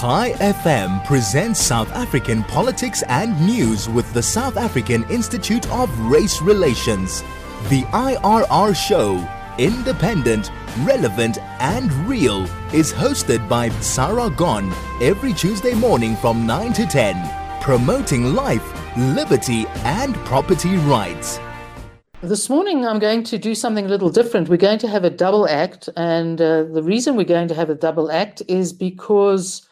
Chai FM presents South African politics and news with the South African Institute of Race Relations. The IRR show, independent, relevant, and real, is hosted by Sarah Gon every Tuesday morning from 9 to 10, promoting life, liberty, and property rights. This morning, I'm going to do something a little different. We're going to have a double act. And uh, the reason we're going to have a double act is because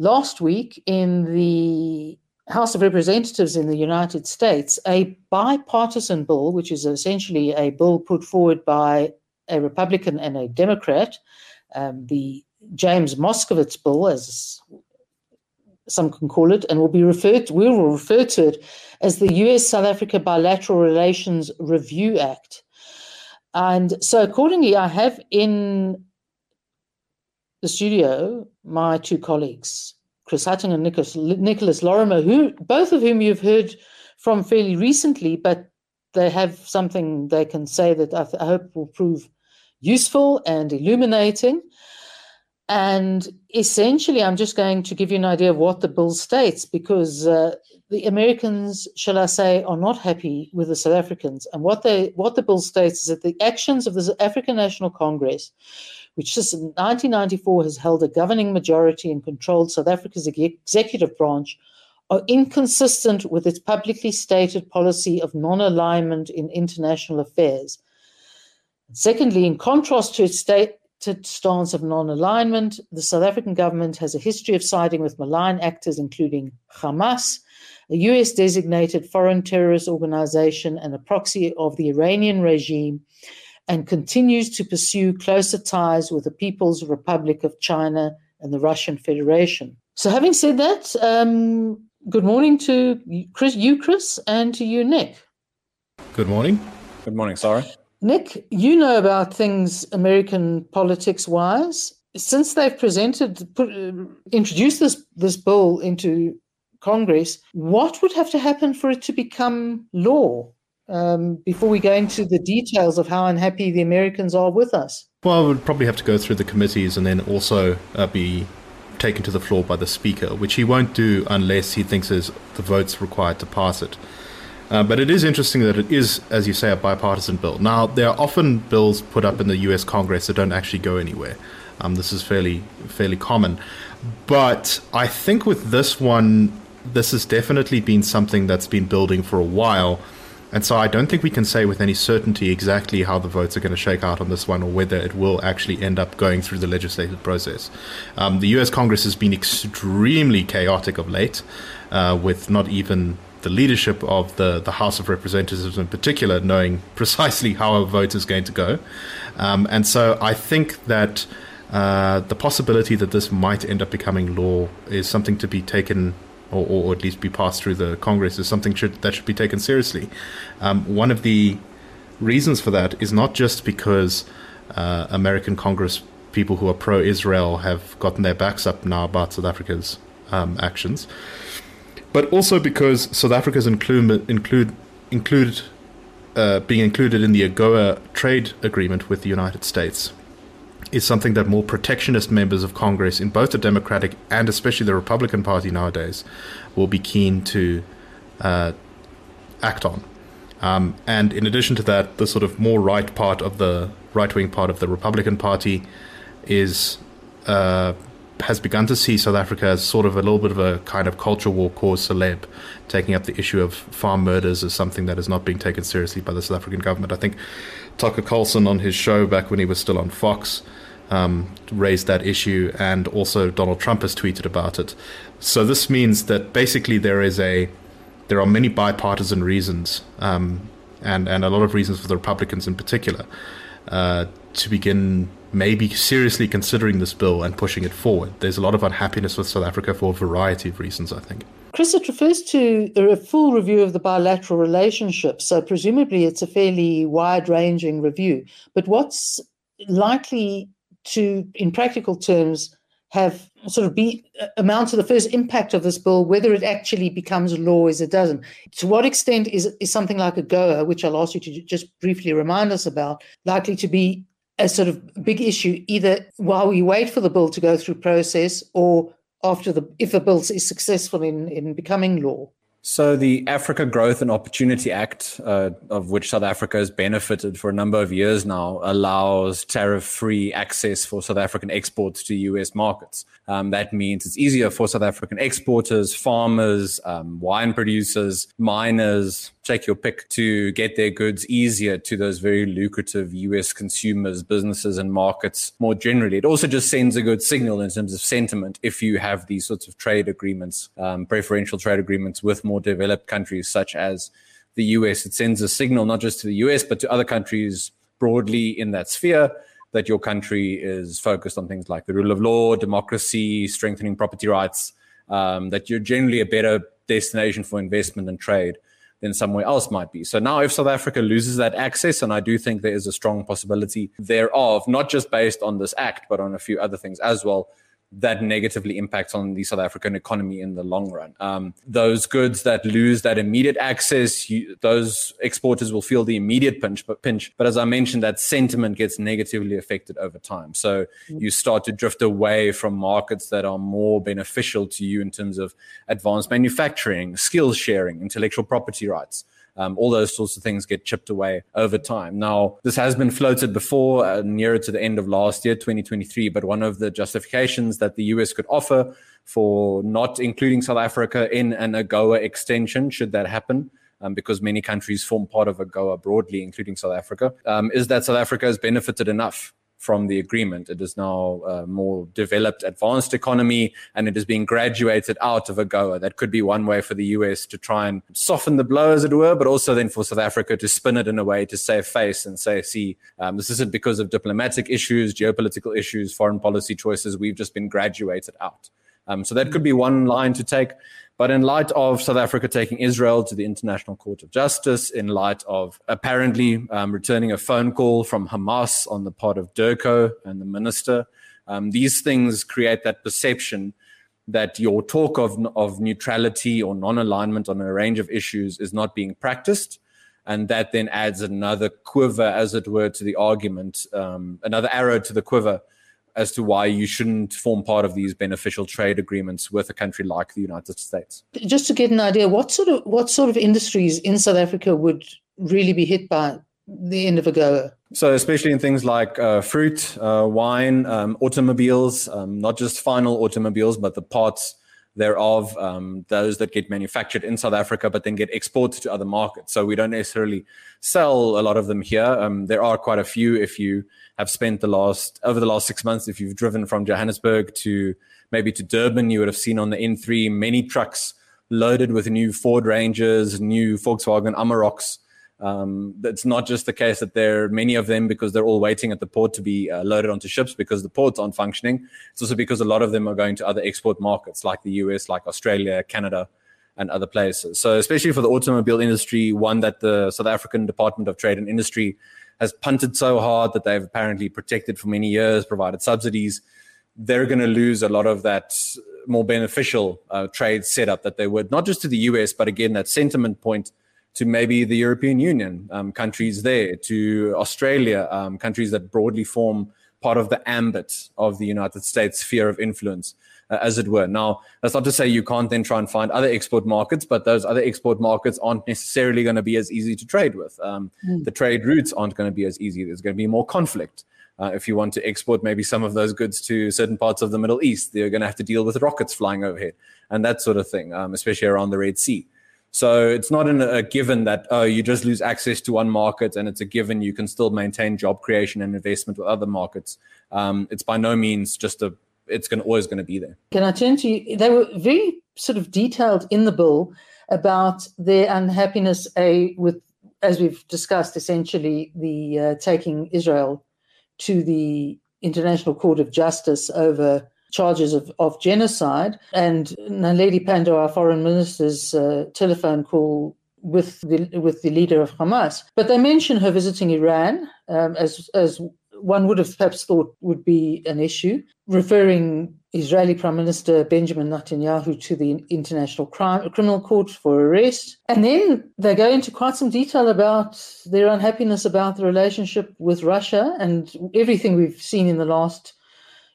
last week in the House of Representatives in the United States, a bipartisan bill, which is essentially a bill put forward by a Republican and a Democrat, um, the James Moskowitz bill, as some can call it, and will be referred to, we will refer to it as the US South Africa Bilateral Relations Review Act. And so accordingly, I have in the studio my two colleagues, Chris Hatting and Nicholas, Nicholas Lorimer, who both of whom you've heard from fairly recently, but they have something they can say that I, th- I hope will prove useful and illuminating. And essentially, I'm just going to give you an idea of what the bill states because uh, the Americans, shall I say, are not happy with the South Africans. And what they what the bill states is that the actions of the African National Congress, which since 1994 has held a governing majority and controlled South Africa's executive branch, are inconsistent with its publicly stated policy of non-alignment in international affairs. Secondly, in contrast to its stated stance of non alignment. The South African government has a history of siding with malign actors, including Hamas, a US designated foreign terrorist organization and a proxy of the Iranian regime, and continues to pursue closer ties with the People's Republic of China and the Russian Federation. So, having said that, um, good morning to Chris, you, Chris, and to you, Nick. Good morning. Good morning, Sarah. Nick, you know about things American politics wise. Since they've presented, put, uh, introduced this this bill into Congress, what would have to happen for it to become law? Um, before we go into the details of how unhappy the Americans are with us. Well, I would probably have to go through the committees and then also uh, be taken to the floor by the Speaker, which he won't do unless he thinks there's the votes required to pass it. Uh, but it is interesting that it is, as you say, a bipartisan bill. Now, there are often bills put up in the U.S. Congress that don't actually go anywhere. Um, this is fairly fairly common, but I think with this one, this has definitely been something that's been building for a while, and so I don't think we can say with any certainty exactly how the votes are going to shake out on this one, or whether it will actually end up going through the legislative process. Um, the U.S. Congress has been extremely chaotic of late, uh, with not even the leadership of the, the House of Representatives in particular knowing precisely how a vote is going to go. Um, and so I think that uh, the possibility that this might end up becoming law is something to be taken. Or, or at least be passed through the Congress is something should, that should be taken seriously. Um, one of the reasons for that is not just because uh, American Congress people who are pro-Israel have gotten their backs up now about South Africa's um, actions, but also because South Africa's include include uh, being included in the AGOA trade agreement with the United States is something that more protectionist members of Congress in both the Democratic and especially the Republican Party nowadays will be keen to uh, act on. Um, and in addition to that, the sort of more right part of the right wing part of the Republican Party is uh, has begun to see South Africa as sort of a little bit of a kind of culture war cause celeb, taking up the issue of farm murders as something that is not being taken seriously by the South African government. I think Tucker Carlson on his show back when he was still on Fox um, raised that issue, and also Donald Trump has tweeted about it. So this means that basically there is a there are many bipartisan reasons, um, and and a lot of reasons for the Republicans in particular, uh, to begin maybe seriously considering this bill and pushing it forward. There's a lot of unhappiness with South Africa for a variety of reasons, I think. Chris, it refers to a full review of the bilateral relationship. So, presumably, it's a fairly wide ranging review. But what's likely to, in practical terms, have sort of be amount to the first impact of this bill, whether it actually becomes law as it doesn't. To what extent is is something like AGOA, which I'll ask you to just briefly remind us about, likely to be a sort of big issue either while we wait for the bill to go through process or after the if the bill is successful in, in becoming law? So, the Africa Growth and Opportunity Act, uh, of which South Africa has benefited for a number of years now, allows tariff free access for South African exports to US markets. Um, that means it's easier for South African exporters, farmers, um, wine producers, miners, take your pick, to get their goods easier to those very lucrative US consumers, businesses, and markets more generally. It also just sends a good signal in terms of sentiment if you have these sorts of trade agreements, um, preferential trade agreements with more developed countries such as the US. It sends a signal not just to the US, but to other countries broadly in that sphere that your country is focused on things like the rule of law, democracy, strengthening property rights, um, that you're generally a better destination for investment and trade than somewhere else might be. So now, if South Africa loses that access, and I do think there is a strong possibility thereof, not just based on this act, but on a few other things as well, that negatively impacts on the South African economy in the long run. Um, those goods that lose that immediate access, you, those exporters will feel the immediate pinch. But pinch. But as I mentioned, that sentiment gets negatively affected over time. So you start to drift away from markets that are more beneficial to you in terms of advanced manufacturing, skills sharing, intellectual property rights. Um, all those sorts of things get chipped away over time. Now, this has been floated before, uh, nearer to the end of last year, 2023. But one of the justifications that the US could offer for not including South Africa in an AGOA extension, should that happen, um, because many countries form part of AGOA broadly, including South Africa, um, is that South Africa has benefited enough from the agreement. It is now a more developed, advanced economy, and it is being graduated out of AGOA. That could be one way for the US to try and soften the blow, as it were, but also then for South Africa to spin it in a way to save face and say, see, um, this isn't because of diplomatic issues, geopolitical issues, foreign policy choices. We've just been graduated out. Um, so that could be one line to take. But in light of South Africa taking Israel to the International Court of Justice, in light of apparently um, returning a phone call from Hamas on the part of DIRCO and the minister, um, these things create that perception that your talk of, of neutrality or non alignment on a range of issues is not being practiced. And that then adds another quiver, as it were, to the argument, um, another arrow to the quiver as to why you shouldn't form part of these beneficial trade agreements with a country like the United States. Just to get an idea, what sort of what sort of industries in South Africa would really be hit by the end of AGOA? So, especially in things like uh, fruit, uh, wine, um, automobiles, um, not just final automobiles, but the parts thereof, um, those that get manufactured in South Africa but then get exported to other markets. So we don't necessarily sell a lot of them here. Um, there are quite a few. If you have spent the last over the last six months, if you've driven from Johannesburg to maybe to Durban, you would have seen on the N3 many trucks loaded with new Ford Rangers, new Volkswagen Amaroks. Um, it's not just the case that there are many of them because they're all waiting at the port to be uh, loaded onto ships because the ports aren't functioning. It's also because a lot of them are going to other export markets like the US, like Australia, Canada, and other places. So, especially for the automobile industry, one that the South African Department of Trade and Industry has punted so hard that they've apparently protected for many years, provided subsidies. They're going to lose a lot of that more beneficial uh, trade setup that they would, not just to the US, but again, that sentiment point to maybe the European Union, um, countries there, to Australia, um, countries that broadly form part of the ambit of the United States sphere of influence, uh, as it were. Now, that's not to say you can't then try and find other export markets, but those other export markets aren't necessarily going to be as easy to trade with. Um, mm. The trade routes aren't going to be as easy. There's going to be more conflict. Uh, if you want to export maybe some of those goods to certain parts of the Middle East, you're going to have to deal with rockets flying overhead and that sort of thing, um, especially around the Red Sea. So it's not an, a given that oh you just lose access to one market and it's a given you can still maintain job creation and investment with other markets. Um, it's by no means just a it's going always going to be there. Can I turn to you? They were very sort of detailed in the bill about their unhappiness a with as we've discussed essentially the uh, taking Israel to the International Court of Justice over charges of, of genocide. And Naledi Pandor, our foreign minister's uh, telephone call with the with the leader of Hamas. But they mention her visiting Iran um, as as one would have perhaps thought would be an issue, referring Israeli Prime Minister Benjamin Netanyahu to the International Crime, Criminal Court for arrest. And then they go into quite some detail about their unhappiness about the relationship with Russia and everything we've seen in the last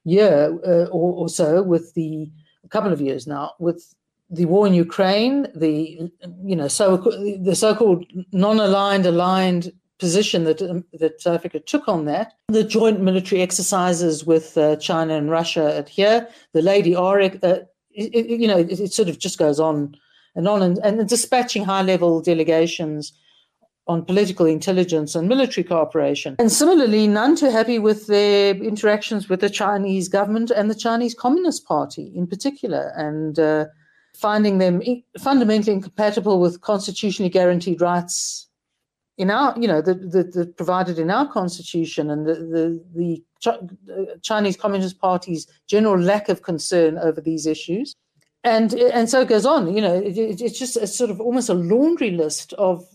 year uh, or, or so with the a couple of years now with the war in Ukraine, the you know so the so-called non-aligned aligned position that um, that South Africa took on that, the joint military exercises with uh, China and Russia at here, the Lady R, uh, you know, it, it, sort of just goes on and on, and, and dispatching high-level delegations on political intelligence and military cooperation. And similarly, none too happy with their interactions with the Chinese government and the Chinese Communist Party in particular, and uh, finding them fundamentally incompatible with constitutionally guaranteed rights in our, you know, the, the, the provided in our constitution and the, the, the Ch- Chinese Communist Party's general lack of concern over these issues. And, and so it goes on, you know, it, it's just a sort of almost a laundry list of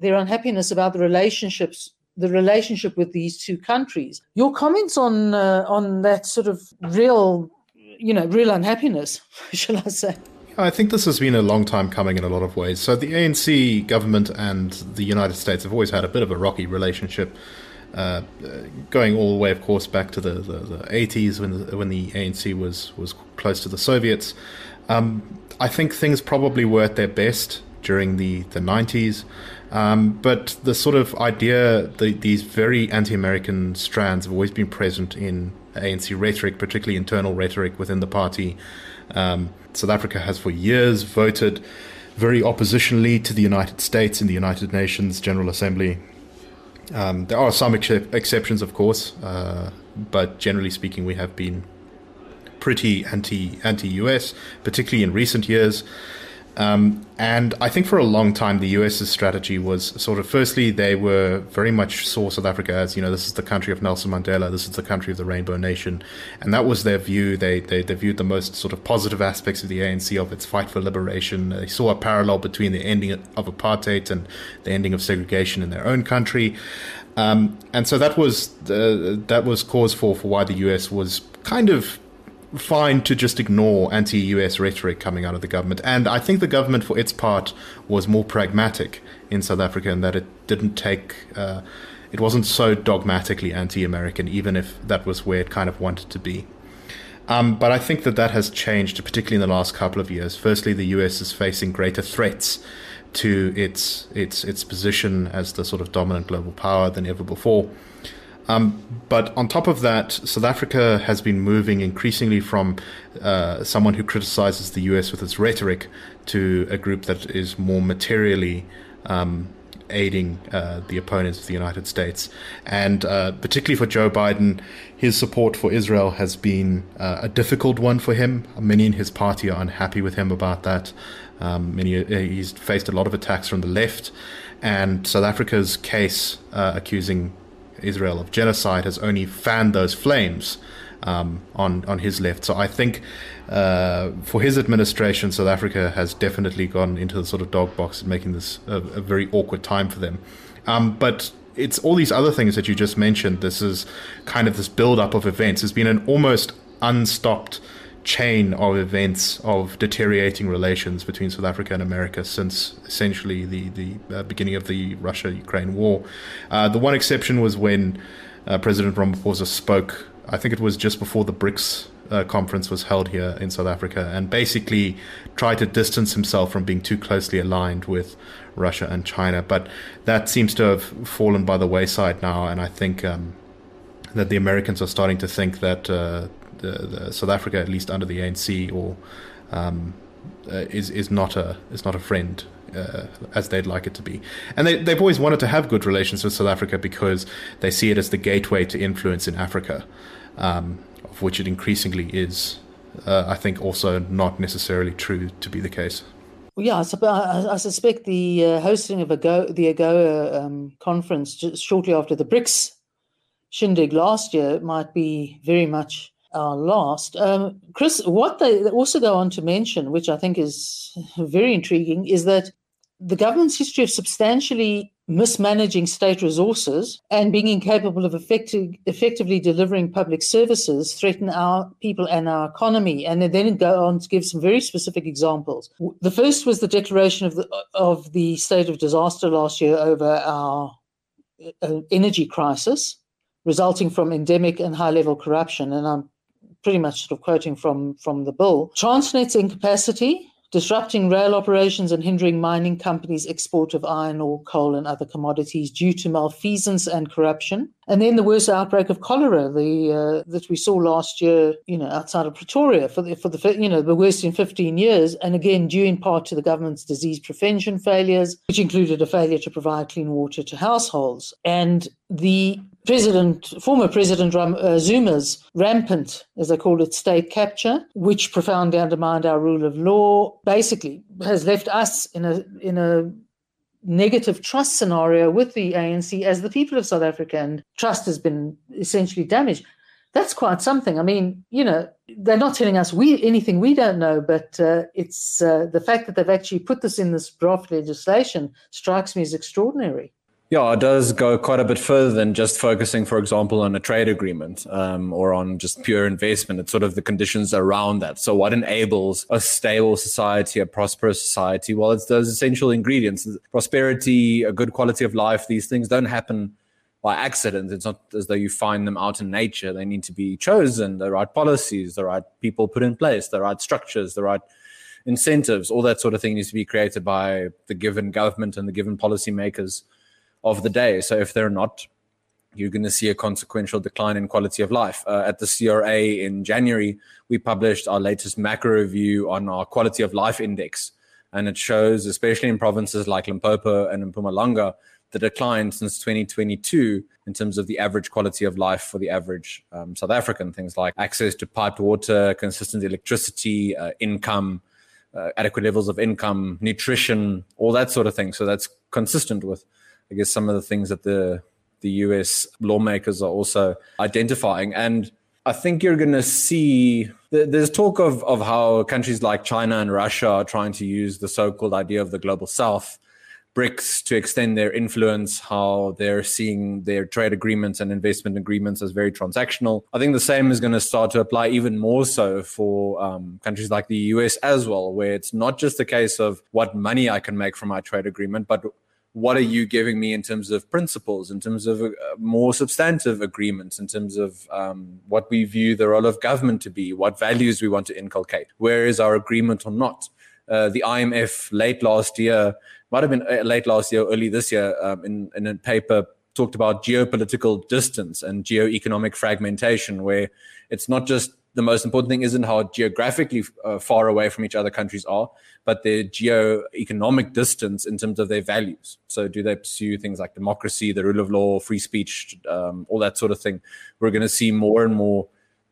their unhappiness about the relationships the relationship with these two countries. Your comments on uh, on that sort of real, you know, real unhappiness, shall I say? I think this has been a long time coming in a lot of ways. So the ANC government and the United States have always had a bit of a rocky relationship, uh, going all the way, of course, back to the, the, the 80s when the, when the ANC was was close to the Soviets. Um, I think things probably were at their best during the, the 90s. Um, but the sort of idea, the, these very anti American strands have always been present in ANC rhetoric, particularly internal rhetoric within the party. Um, South Africa has for years voted very oppositionally to the United States in the United Nations General Assembly. Um, there are some ex- exceptions, of course, uh, but generally speaking, we have been pretty anti anti US, particularly in recent years. Um, and I think for a long time, the US's strategy was sort of firstly, they were very much saw South Africa as, you know, this is the country of Nelson Mandela, this is the country of the Rainbow Nation. And that was their view. They, they, they viewed the most sort of positive aspects of the ANC, of its fight for liberation. They saw a parallel between the ending of apartheid and the ending of segregation in their own country. Um, and so that was the, that was cause for, for why the US was kind of fine to just ignore anti US rhetoric coming out of the government. And I think the government, for its part, was more pragmatic in South Africa in that it didn't take. Uh, it wasn't so dogmatically anti American, even if that was where it kind of wanted to be. Um, but I think that that has changed, particularly in the last couple of years. Firstly, the US is facing greater threats to its its its position as the sort of dominant global power than ever before. Um, but on top of that, South Africa has been moving increasingly from uh, someone who criticizes the US with its rhetoric to a group that is more materially um, aiding uh, the opponents of the United States. And uh, particularly for Joe Biden, his support for Israel has been uh, a difficult one for him. Many in his party are unhappy with him about that. Um, many, uh, he's faced a lot of attacks from the left. And South Africa's case uh, accusing Israel of genocide has only fanned those flames um, on on his left. So I think uh, for his administration, South Africa has definitely gone into the sort of dog box and making this a, a very awkward time for them. Um, but it's all these other things that you just mentioned. This is kind of this build up of events. It's been an almost unstopped chain of events of deteriorating relations between South Africa and America since essentially the the uh, beginning of the Russia-Ukraine war. Uh, the one exception was when uh, President Ramaphosa spoke. I think it was just before the BRICS uh, conference was held here in South Africa, and basically tried to distance himself from being too closely aligned with Russia and China. But that seems to have fallen by the wayside now, and I think. Um, that the Americans are starting to think that uh, the, the South Africa, at least under the ANC, or um, uh, is is not a is not a friend uh, as they'd like it to be. And they, they've always wanted to have good relations with South Africa because they see it as the gateway to influence in Africa, um, of which it increasingly is. Uh, I think also not necessarily true to be the case. Well, yeah, I, I, suspect the uh, hosting of Go, the AGOA um, conference just shortly after the BRICS shindig last year might be very much our last. Um, Chris, what they also go on to mention, which I think is very intriguing, is that the government's history of substantially mismanaging state resources and being incapable of effective, effectively delivering public services threaten our people and our economy. And then go on to give some very specific examples. The first was the declaration of the of the state of disaster last year over our uh, energy crisis, resulting from endemic and high level corruption. And I'm pretty much sort of quoting from from the bill. Transnet's incapacity disrupting rail operations and hindering mining companies' export of iron ore, coal, and other commodities due to malfeasance and corruption. And then the worst outbreak of cholera, the uh, that we saw last year, you know, outside of Pretoria, for the for the you know the worst in 15 years, and again due in part to the government's disease prevention failures, which included a failure to provide clean water to households. And the President, former President uh, Zuma's rampant, as they call it, state capture, which profoundly undermined our rule of law, basically has left us in a in a negative trust scenario with the ANC as the people of South Africa, and trust has been essentially damaged. That's quite something. I mean, you know, they're not telling us we anything we don't know, but uh, it's uh, the fact that they've actually put this in this draft legislation strikes me as extraordinary. Yeah, it does go quite a bit further than just focusing, for example, on a trade agreement um, or on just pure investment. It's sort of the conditions around that. So, what enables a stable society, a prosperous society? Well, it's those essential ingredients prosperity, a good quality of life. These things don't happen by accident. It's not as though you find them out in nature. They need to be chosen, the right policies, the right people put in place, the right structures, the right incentives, all that sort of thing needs to be created by the given government and the given policymakers of the day. So if they're not, you're going to see a consequential decline in quality of life. Uh, at the CRA in January, we published our latest macro review on our quality of life index. And it shows, especially in provinces like Limpopo and Mpumalanga, the decline since 2022 in terms of the average quality of life for the average um, South African. Things like access to piped water, consistent electricity, uh, income, uh, adequate levels of income, nutrition, all that sort of thing. So that's consistent with I guess some of the things that the the US lawmakers are also identifying. And I think you're going to see there's talk of, of how countries like China and Russia are trying to use the so called idea of the global south, BRICS, to extend their influence, how they're seeing their trade agreements and investment agreements as very transactional. I think the same is going to start to apply even more so for um, countries like the US as well, where it's not just a case of what money I can make from my trade agreement, but what are you giving me in terms of principles, in terms of uh, more substantive agreements, in terms of um, what we view the role of government to be, what values we want to inculcate, where is our agreement or not? Uh, the IMF late last year, might have been uh, late last year, early this year, um, in, in a paper talked about geopolitical distance and geoeconomic fragmentation, where it's not just the most important thing isn't how geographically uh, far away from each other countries are, but their geo-economic distance in terms of their values. So, do they pursue things like democracy, the rule of law, free speech, um, all that sort of thing? We're going to see more and more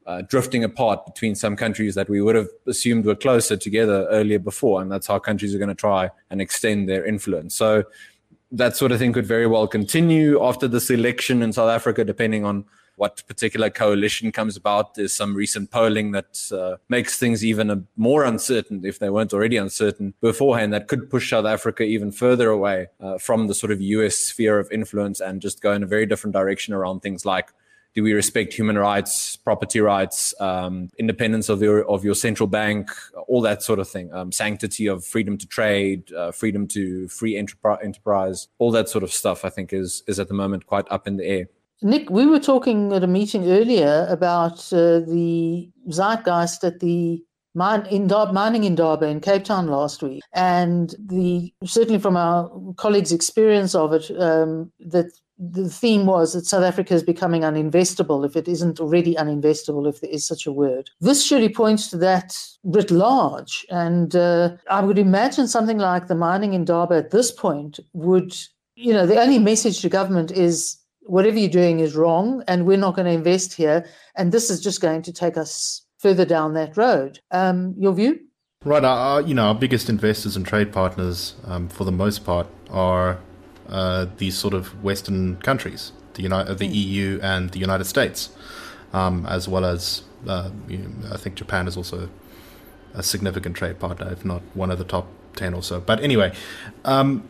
uh, drifting apart between some countries that we would have assumed were closer together earlier before, and that's how countries are going to try and extend their influence. So, that sort of thing could very well continue after this election in South Africa, depending on what particular coalition comes about. There's some recent polling that uh, makes things even more uncertain if they weren't already uncertain beforehand. That could push South Africa even further away uh, from the sort of US sphere of influence and just go in a very different direction around things like do we respect human rights, property rights, um, independence of your of your central bank, all that sort of thing, um, sanctity of freedom to trade, uh, freedom to free enterprise, all that sort of stuff. I think is is at the moment quite up in the air. Nick, we were talking at a meeting earlier about uh, the zeitgeist at the mine in Dar- mining in Indaba in Cape Town last week, and the certainly from our colleagues' experience of it, um, that the theme was that South Africa is becoming uninvestable if it isn't already uninvestable, if there is such a word. This surely points to that writ large, and uh, I would imagine something like the mining in Indaba at this point would, you know, the only message to government is whatever you're doing is wrong and we're not going to invest here. And this is just going to take us further down that road. Um, your view? Right. Our, you know, our biggest investors and trade partners, um, for the most part, are uh, these sort of Western countries, the United, the EU and the United States, um, as well as uh, you know, I think Japan is also a significant trade partner, if not one of the top ten or so. But anyway, um,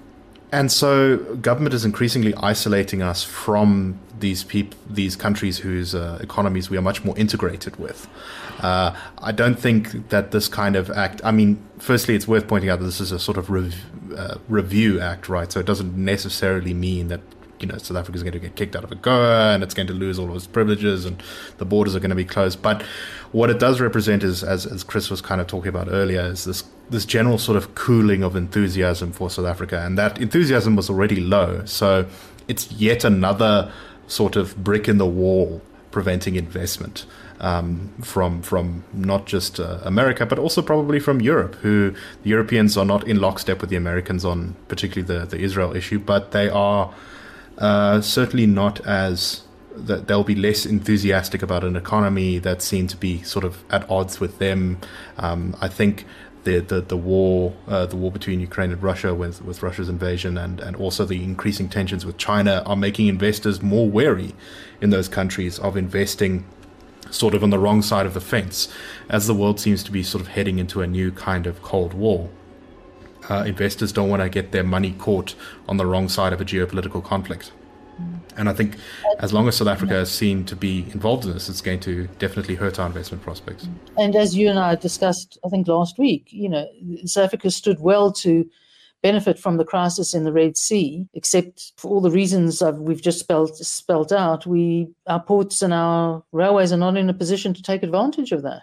and so government is increasingly isolating us from these people, these countries whose uh, economies we are much more integrated with. Uh, I don't think that this kind of act. I mean, firstly, it's worth pointing out that this is a sort of rev, uh, review act, right? So it doesn't necessarily mean that you know South Africa is going to get kicked out of AGOA and it's going to lose all of its privileges and the borders are going to be closed. But what it does represent is, as, as Chris was kind of talking about earlier, is this this general sort of cooling of enthusiasm for South Africa, and that enthusiasm was already low. So it's yet another sort of brick in the wall preventing investment. Um, from from not just uh, America, but also probably from Europe, who the Europeans are not in lockstep with the Americans on particularly the, the Israel issue, but they are uh, certainly not as that they'll be less enthusiastic about an economy that seems to be sort of at odds with them. Um, I think the the, the war uh, the war between Ukraine and Russia with with Russia's invasion and and also the increasing tensions with China are making investors more wary in those countries of investing sort of on the wrong side of the fence as the world seems to be sort of heading into a new kind of cold war uh, investors don't want to get their money caught on the wrong side of a geopolitical conflict. And I think as long as South Africa is seen to be involved in this, it's going to definitely hurt our investment prospects. And as you and I discussed, I think last week, you know, South Africa stood well to benefit from the crisis in the Red Sea, except for all the reasons we've just spelled spelled out. We our ports and our railways are not in a position to take advantage of that.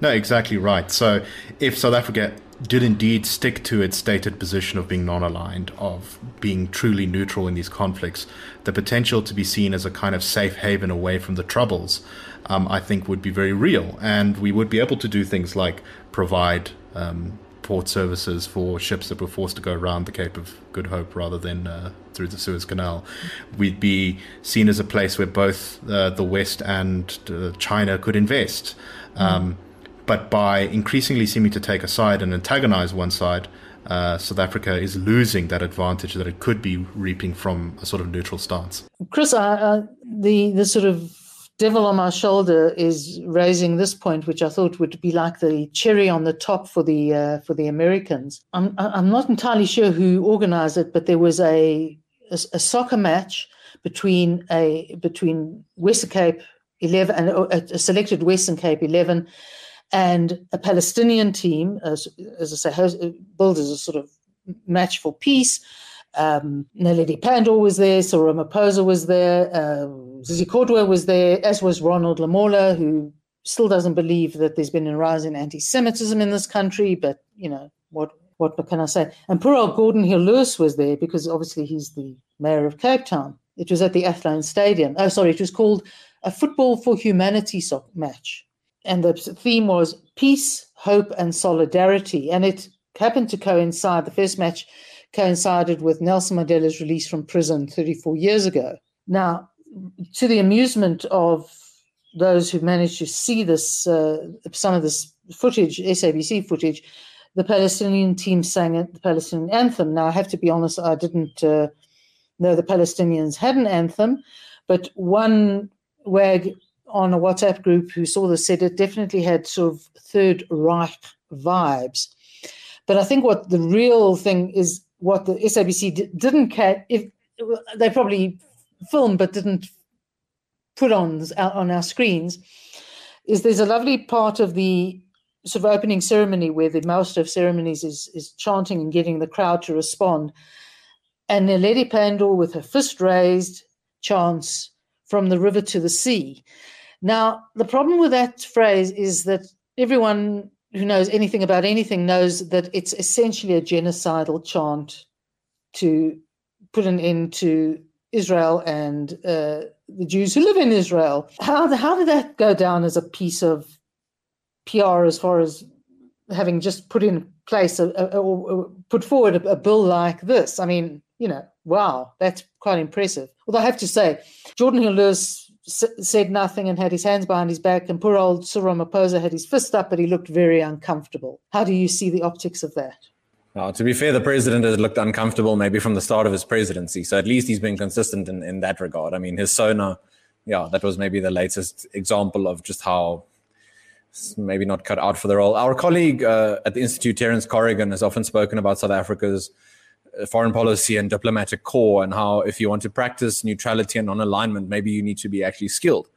No, exactly right. So if South Africa did indeed stick to its stated position of being non aligned, of being truly neutral in these conflicts, the potential to be seen as a kind of safe haven away from the troubles, um, I think would be very real. And we would be able to do things like provide um, port services for ships that were forced to go around the Cape of Good Hope rather than uh, through the Suez Canal. We'd be seen as a place where both uh, the West and uh, China could invest. Um, but by increasingly seeming to take a side and antagonize one side, uh, South Africa is losing that advantage that it could be reaping from a sort of neutral stance. Chris, uh, uh, the the sort of devil on my shoulder is raising this point, which I thought would be like the cherry on the top for the uh, for the Americans. I'm I'm not entirely sure who organised it, but there was a, a, a soccer match between a between Western Cape eleven and a, a selected Western Cape eleven and a Palestinian team, as, as I say, has, billed as a sort of match for peace. Um, Naledi Pandor was there, Cyril was there, uh, Zizi Kodwa was there, as was Ronald Lamola, who still doesn't believe that there's been a rise in anti-Semitism in this country, but you know what what can I say? And poor old Geordin Hill Lewis was there because obviously he's the mayor of Cape Town. It was at the Athlone Stadium. Oh, sorry, it was called a Football for Humanity match and the theme was peace, hope, and solidarity. And it happened to coincide, the first match coincided with Nelson Mandela's release from prison 34 years ago. Now, to the amusement of those who managed to see this, uh, some of this footage, SABC footage, the Palestinian team sang the Palestinian anthem. Now, I have to be honest, I didn't uh, know the Palestinians had an anthem, but one wag on a WhatsApp group who saw this said it definitely had sort of Third Reich vibes. But I think what the real thing is what the SABC d- didn't catch, if they probably filmed but didn't put on uh, on our screens, is there's a lovely part of the sort of opening ceremony where the master of ceremonies is is chanting and getting the crowd to respond, and the Naledi Pandor with her fist raised chants from the river to the sea. Now, the problem with that phrase is that everyone who knows anything about anything knows that it's essentially a genocidal chant to put an end to Israel and uh, the Jews who live in Israel. How, how did that go down as a piece of PR as far as having just put in place or put forward a, a bill like this? I mean, you know, wow, that's quite impressive. Although I have to say, Geordin Hill Lewis said nothing and had his hands behind his back, and poor old Cyril Ramaphosa had his fist up, but he looked very uncomfortable. How do you see the optics of that? Well, to be fair, the president has looked uncomfortable maybe from the start of his presidency. So at least he's been consistent in, in that regard. I mean, his SONA, yeah, that was maybe the latest example of just how maybe not cut out for the role. Our colleague uh, at the Institute, Terence Corrigan, has often spoken about South Africa's foreign policy and diplomatic corps, and how if you want to practice neutrality and non alignment, maybe you need to be actually skilled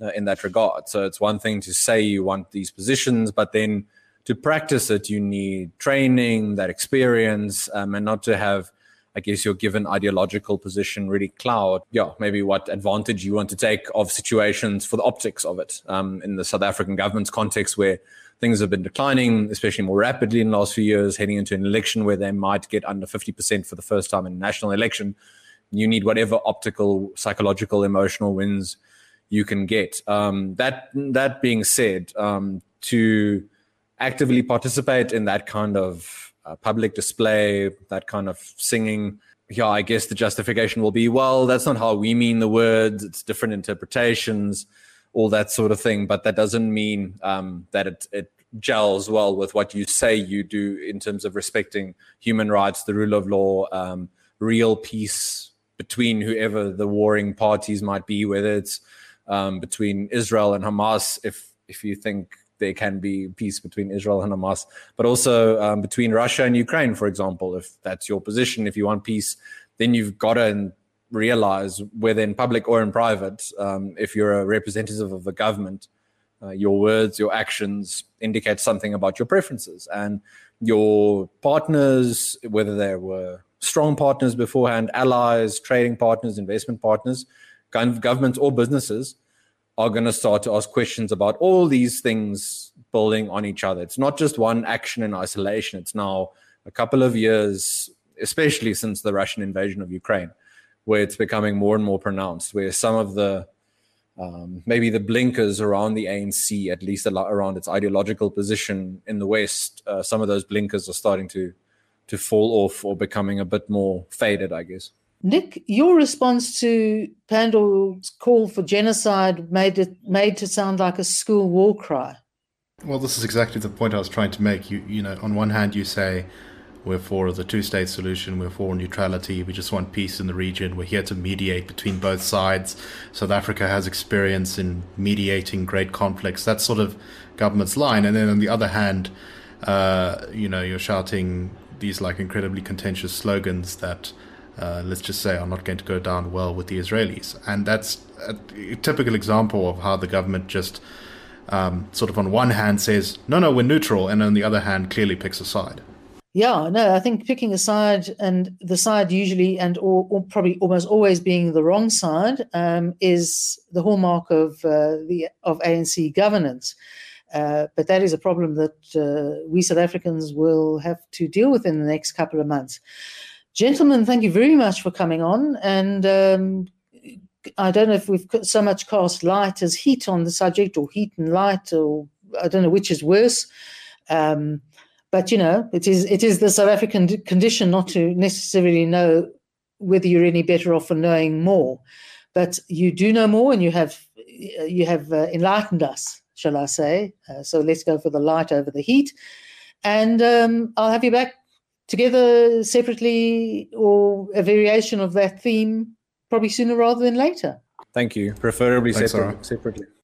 uh, in that regard. So it's one thing to say you want these positions, but then to practice it, you need training, that experience, um, and not to have, I guess, your given ideological position really cloud, yeah, maybe what advantage you want to take of situations for the optics of it. Um, in the South African government's context, where things have been declining, especially more rapidly in the last few years, heading into an election where they might get under 50% for the first time in a national election. You need whatever optical, psychological, emotional wins you can get. Um, that that being said, um, to actively participate in that kind of uh, public display, that kind of singing, yeah, I guess the justification will be, well, that's not how we mean the words. It's different interpretations, all that sort of thing. But that doesn't mean um, that it, it gels well with what you say you do in terms of respecting human rights, the rule of law, um, real peace between whoever the warring parties might be, whether it's um, between Israel and Hamas, if if you think there can be peace between Israel and Hamas, but also um, between Russia and Ukraine, for example. If that's your position, if you want peace, then you've got to realize, whether in public or in private, um, if you're a representative of the government, uh, your words, your actions indicate something about your preferences and your partners, whether they were strong partners beforehand, allies, trading partners, investment partners, governments or businesses are going to start to ask questions about all these things building on each other. It's not just one action in isolation. It's now a couple of years, especially since the Russian invasion of Ukraine, where it's becoming more and more pronounced, where some of the um, maybe the blinkers around the ANC, at least around its ideological position in the West, uh, some of those blinkers are starting to to fall off or becoming a bit more faded, I guess. Nick, your response to Pandor's call for genocide made it made to sound like a school war cry. Well, this is exactly the point I was trying to make. You, you know, on one hand, you say we're for the two-state solution, we're for neutrality, we just want peace in the region, we're here to mediate between both sides. South Africa has experience in mediating great conflicts. That's sort of government's line. And then on the other hand, uh, you know, you're shouting these like incredibly contentious slogans that uh, let's just say, are not going to go down well with the Israelis. And that's a typical example of how the government just um, sort of on one hand says, no, no, we're neutral, and on the other hand, clearly picks a side. Yeah, no, I think picking a side and the side usually and or, or probably almost always being the wrong side um, is the hallmark of uh, the of ANC governance. Uh, but that is a problem that uh, we South Africans will have to deal with in the next couple of months. Gentlemen, thank you very much for coming on. And um, I don't know if we've so much cast light as heat on the subject, or heat and light, or I don't know which is worse. Um, but you know, it is it is the South African condition not to necessarily know whether you're any better off for knowing more. But you do know more, and you have you have uh, enlightened us, shall I say? Uh, so let's go for the light over the heat. And um, I'll have you back together separately or a variation of that theme probably sooner rather than later. Thank you. Preferably Thanks, separately.